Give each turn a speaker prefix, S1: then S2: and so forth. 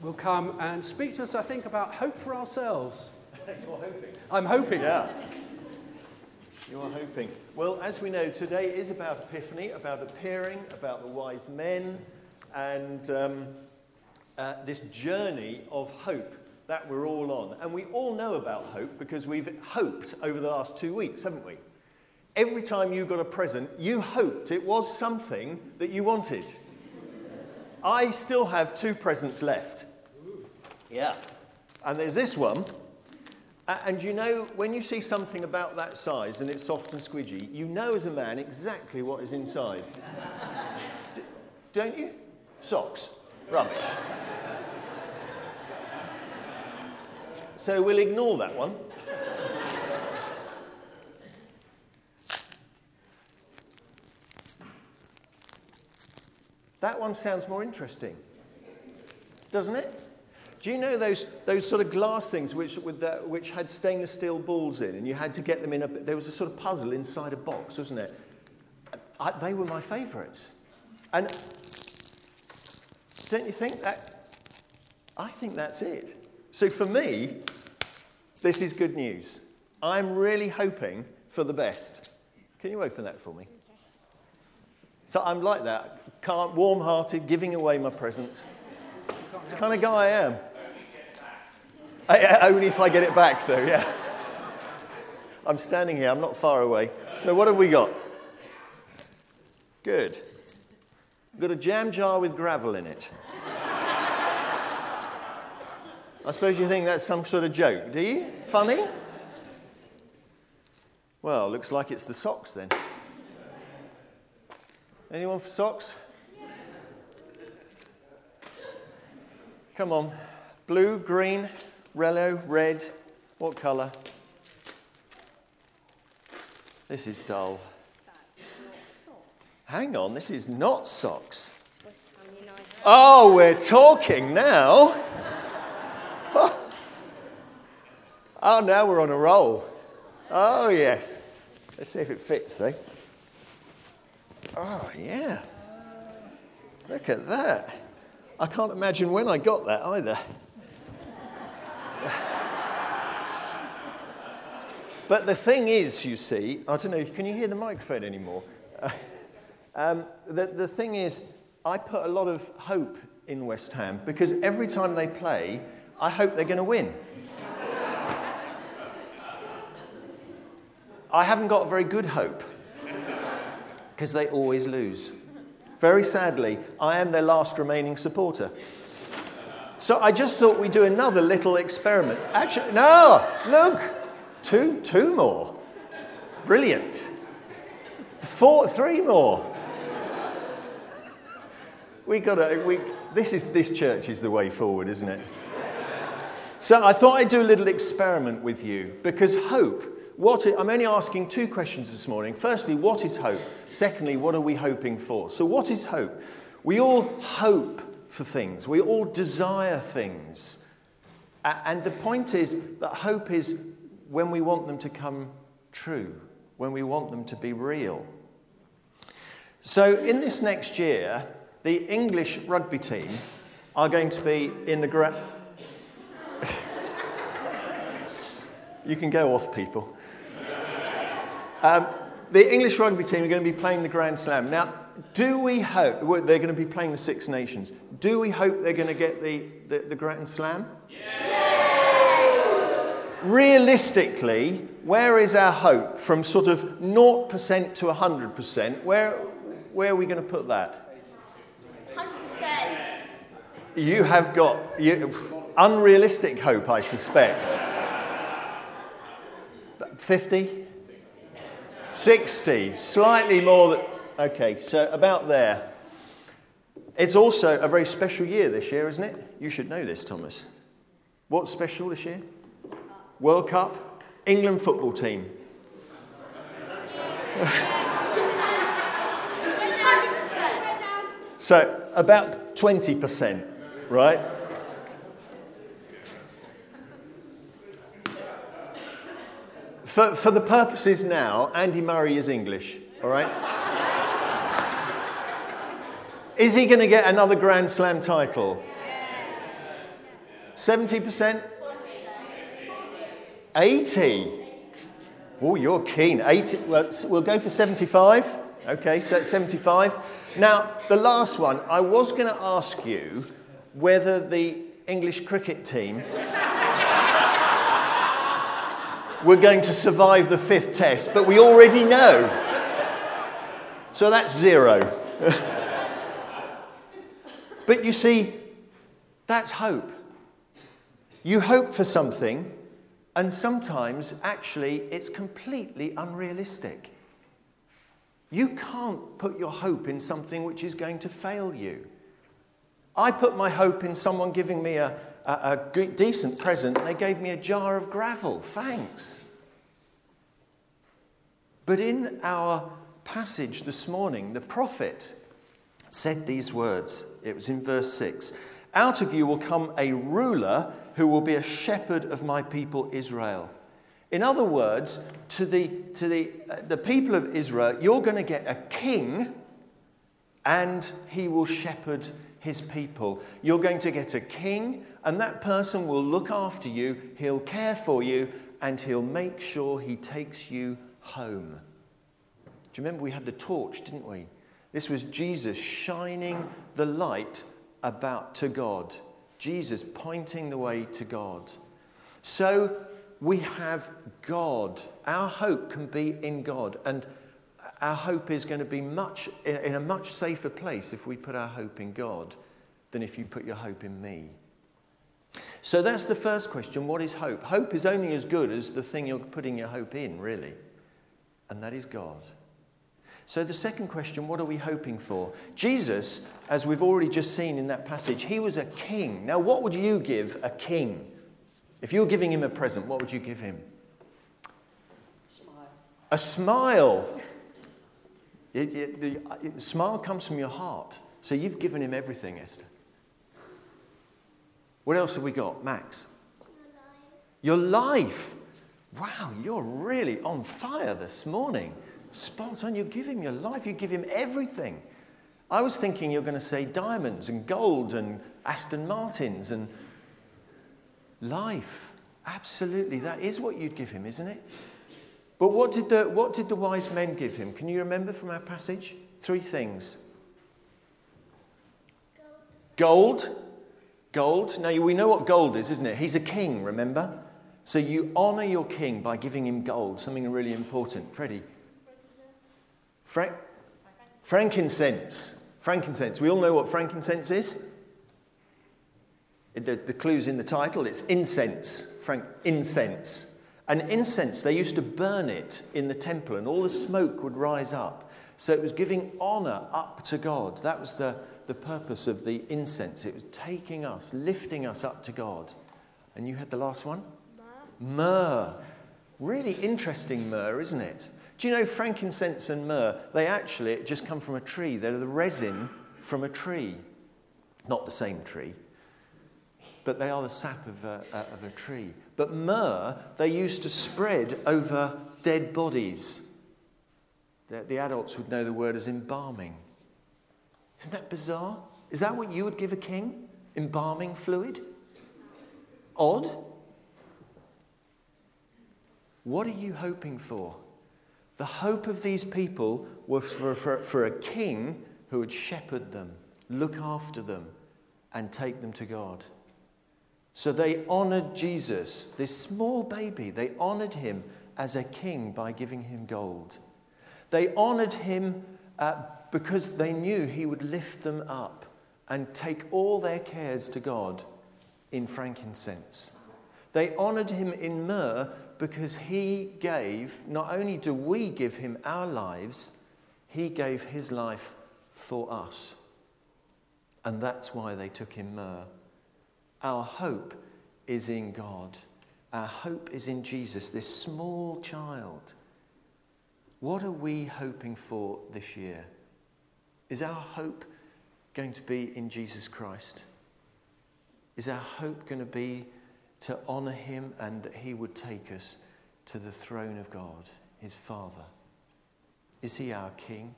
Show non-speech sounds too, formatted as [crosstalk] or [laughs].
S1: will come and speak to us, I think, about hope for ourselves. [laughs]
S2: You're hoping.
S1: I'm hoping.
S2: Yeah. You are hoping. Well, as we know, today is about Epiphany, about appearing, about the wise men, and um, uh, this journey of hope that we're all on. And we all know about hope because we've hoped over the last two weeks, haven't we? Every time you got a present, you hoped it was something that you wanted. I still have two presents left. Yeah. And there's this one. And you know, when you see something about that size and it's soft and squidgy, you know as a man exactly what is inside. D- don't you? Socks. Rubbish. So we'll ignore that one. That one sounds more interesting, doesn't it? Do you know those, those sort of glass things which, the, which had stainless steel balls in, and you had to get them in a. There was a sort of puzzle inside a box, wasn't it? I, they were my favourites. And don't you think that? I think that's it. So for me, this is good news. I'm really hoping for the best. Can you open that for me? So I'm like that, calm, warm-hearted, giving away my presents. It's the kind of guy I am. I, only if I get it back, though, yeah. I'm standing here, I'm not far away. So, what have we got? Good. We've got a jam jar with gravel in it. I suppose you think that's some sort of joke, do you? Funny? Well, looks like it's the socks then. Anyone for socks? Come on. Blue, green, yellow, red. What colour? This is dull. Hang on, this is not socks. Oh, we're talking now. [laughs] Oh, now we're on a roll. Oh, yes. Let's see if it fits, eh? Oh, yeah. Look at that. I can't imagine when I got that either. But the thing is, you see, I don't know, can you hear the microphone anymore? [laughs] um, the, the thing is, I put a lot of hope in West Ham because every time they play, I hope they're going to win. I haven't got a very good hope because they always lose. Very sadly, I am their last remaining supporter. So I just thought we'd do another little experiment. Actually, no, look, two, two more. Brilliant. Four, three more. We got we, this is, this church is the way forward, isn't it? So I thought I'd do a little experiment with you because hope what I'm only asking two questions this morning. Firstly, what is hope? Secondly, what are we hoping for? So, what is hope? We all hope for things, we all desire things. And the point is that hope is when we want them to come true, when we want them to be real. So, in this next year, the English rugby team are going to be in the. Gra- [laughs] you can go off, people. Um, the English rugby team are going to be playing the Grand Slam. Now, do we hope they're going to be playing the Six Nations? Do we hope they're going to get the, the, the Grand Slam? Yes. Realistically, where is our hope from sort of 0% to 100%? Where, where are we going to put that?
S3: 100%.
S2: You have got you, unrealistic hope, I suspect. 50? 60, slightly more than. Okay, so about there. It's also a very special year this year, isn't it? You should know this, Thomas. What's special this year? World Cup, England football team. [laughs] so about 20%, right? For, for the purposes now, Andy Murray is English, all right? is he going to get another Grand Slam title? 70%? 80. Oh, you're keen. 80. Well, we'll go for 75. Okay, so 75. Now, the last one, I was going to ask you whether the English cricket team were going to survive the fifth test, but we already know. So that's zero. [laughs] but you see, that's hope. You hope for something, and sometimes actually it's completely unrealistic. You can't put your hope in something which is going to fail you. I put my hope in someone giving me a, a, a decent present, and they gave me a jar of gravel. Thanks. But in our passage this morning, the prophet said these words. It was in verse 6 Out of you will come a ruler who will be a shepherd of my people Israel. In other words, to the, to the, uh, the people of Israel, you're going to get a king and he will shepherd his people. You're going to get a king, and that person will look after you, he'll care for you, and he'll make sure he takes you home. Do you remember we had the torch, didn't we? This was Jesus shining the light about to God. Jesus pointing the way to God. So we have God. Our hope can be in God. And our hope is going to be much in a much safer place if we put our hope in God than if you put your hope in me. So that's the first question. What is hope? Hope is only as good as the thing you're putting your hope in, really. And that is God. So, the second question what are we hoping for? Jesus, as we've already just seen in that passage, he was a king. Now, what would you give a king? If you were giving him a present, what would you give him?
S4: A smile.
S2: A smile. It, it, the, it, smile comes from your heart. So, you've given him everything, Esther. What else have we got? Max? Your life. Your life. Wow, you're really on fire this morning. Spot on. You give him your life, you give him everything. I was thinking you're going to say diamonds and gold and Aston Martins and life. Absolutely. That is what you'd give him, isn't it? But what did the, what did the wise men give him? Can you remember from our passage? Three things gold. Gold. Now, we know what gold is, isn't it? He's a king, remember? So you honour your king by giving him gold, something really important. Freddie. Fra- frankincense. Frankincense. We all know what frankincense is. The, the clue's in the title. It's incense. Frank, incense. And incense, they used to burn it in the temple, and all the smoke would rise up. So it was giving honour up to God. That was the, the purpose of the incense. It was taking us, lifting us up to God. And you had the last one? Myrrh. Myrrh. Really interesting myrrh, isn't it? Do you know frankincense and myrrh? They actually just come from a tree. They're the resin from a tree. Not the same tree, but they are the sap of a, of a tree. But myrrh, they used to spread over dead bodies. The, the adults would know the word as embalming. Isn't that bizarre? Is that what you would give a king? Embalming fluid? Odd? What are you hoping for? The hope of these people was for, for, for a king who would shepherd them, look after them, and take them to God. So they honored Jesus, this small baby, they honored him as a king by giving him gold. They honored him uh, because they knew he would lift them up and take all their cares to God in frankincense. They honored him in myrrh because he gave, not only do we give him our lives, he gave his life for us. And that's why they took him myrrh. Our hope is in God. Our hope is in Jesus, this small child. What are we hoping for this year? Is our hope going to be in Jesus Christ? Is our hope going to be to honour him and that he would take us to the throne of God, his Father. Is he our King?